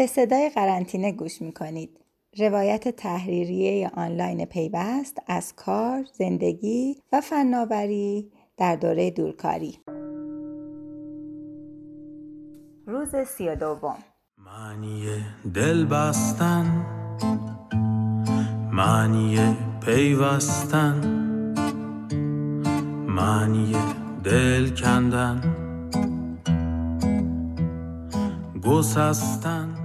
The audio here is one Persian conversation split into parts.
به صدای قرنطینه گوش می‌کنید. روایت تحریریه آنلاین پیوست از کار، زندگی و فناوری در دوره دورکاری. روز سی و دوم معنی دل بستن معنی پیوستن معنی دل کندن گسستن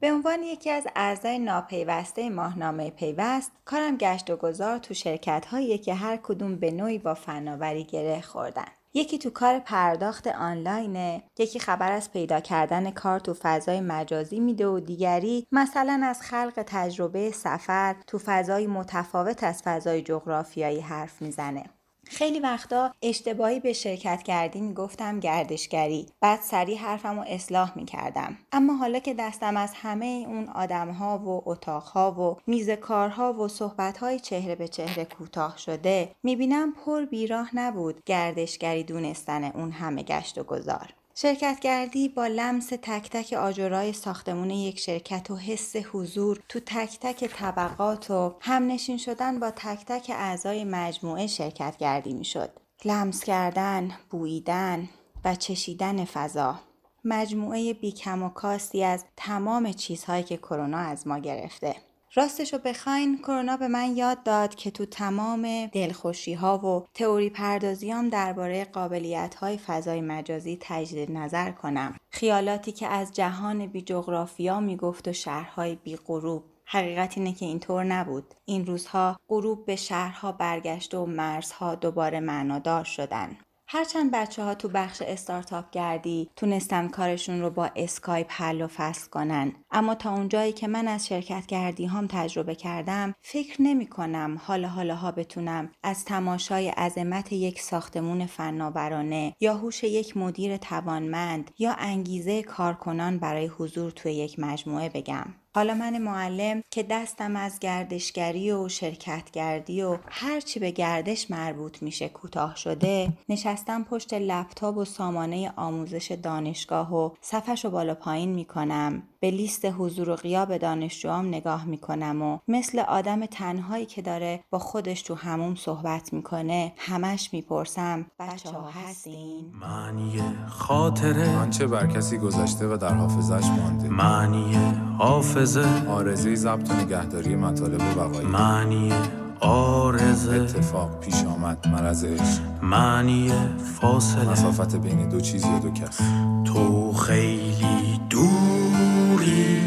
به عنوان یکی از اعضای ناپیوسته ماهنامه پیوست کارم گشت و گذار تو شرکت هایی که هر کدوم به نوعی با فناوری گره خوردن. یکی تو کار پرداخت آنلاینه یکی خبر از پیدا کردن کار تو فضای مجازی میده و دیگری مثلا از خلق تجربه سفر تو فضای متفاوت از فضای جغرافیایی حرف می‌زنه. خیلی وقتا اشتباهی به شرکت کردی می‌گفتم گردشگری. بعد سریع حرفم رو اصلاح می‌کردم. اما حالا که دستم از همه اون آدمها و اتاقها و میز کارها و صحبتهای چهره به چهره کوتاه شده می‌بینم پر بیراه نبود گردشگری دونستن اون همه گشت و گذار. شرکت کردی با لمس تک تک آجرای ساختمون یک شرکت و حس حضور تو تک تک طبقات و همنشین شدن با تک تک اعضای مجموعه شرکت کردی می‌شد. لمس کردن، بوییدن و چشیدن فضا. مجموعه بیکم و کاستی از تمام چیزهایی که کرونا از ما گرفته. راستش رو بخواین کرونا به من یاد داد که تو تمام دلخوشی ها و تئوری پردازیام درباره قابلیت های فضای مجازی تجدید نظر کنم. خیالاتی که از جهان بی جغرافیا می‌گفت و شهرهای بی غروب حقیقت اینه که اینطور نبود. این روزها غروب به شهرها برگشت و مرزها دوباره معنادار شدن. هرچند بچه ها تو بخش استارتاپ گردی تونستن کارشون رو با اسکایپ حل و فصل کنن. اما تا اونجایی که من از شرکت گردی هم تجربه کردم فکر نمی کنم حالا حالا ها بتونم از تماشای عظمت یک ساختمون فناورانه یا هوش یک مدیر توانمند یا انگیزه کارکنان برای حضور توی یک مجموعه بگم. حالا من معلم که دستم از گردشگری و شرکتگردی و هرچی به گردش مربوط میشه کوتاه شده نشستم پشت لپتاپ و سامانه آموزش دانشگاه و صفش و بالا پایین می‌کنم. به لیست حضور و غیاب دانشجوام نگاه می‌کنم و مثل آدم تنهایی که داره با خودش تو هموم صحبت می‌کنه همش می‌پرسم بچه ها هستین؟ معنی خاطره. آنچه بر کسی گذشته و در حافظش مانده. معنی حافظه. آرزه ضبط و نگهداری مطالب و بقایی معنی آرزه. اتفاق پیش آمد مرض عشق معنی فاصله. مسافت بین دو چیز یا دو کس تو خیلی دوری.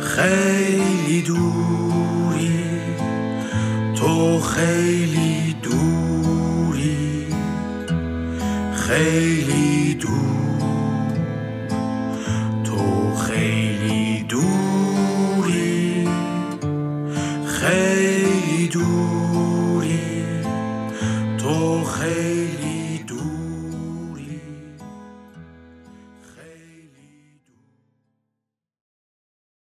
خیلی دوری. تو خیلی دوری. خیلی دور خیلی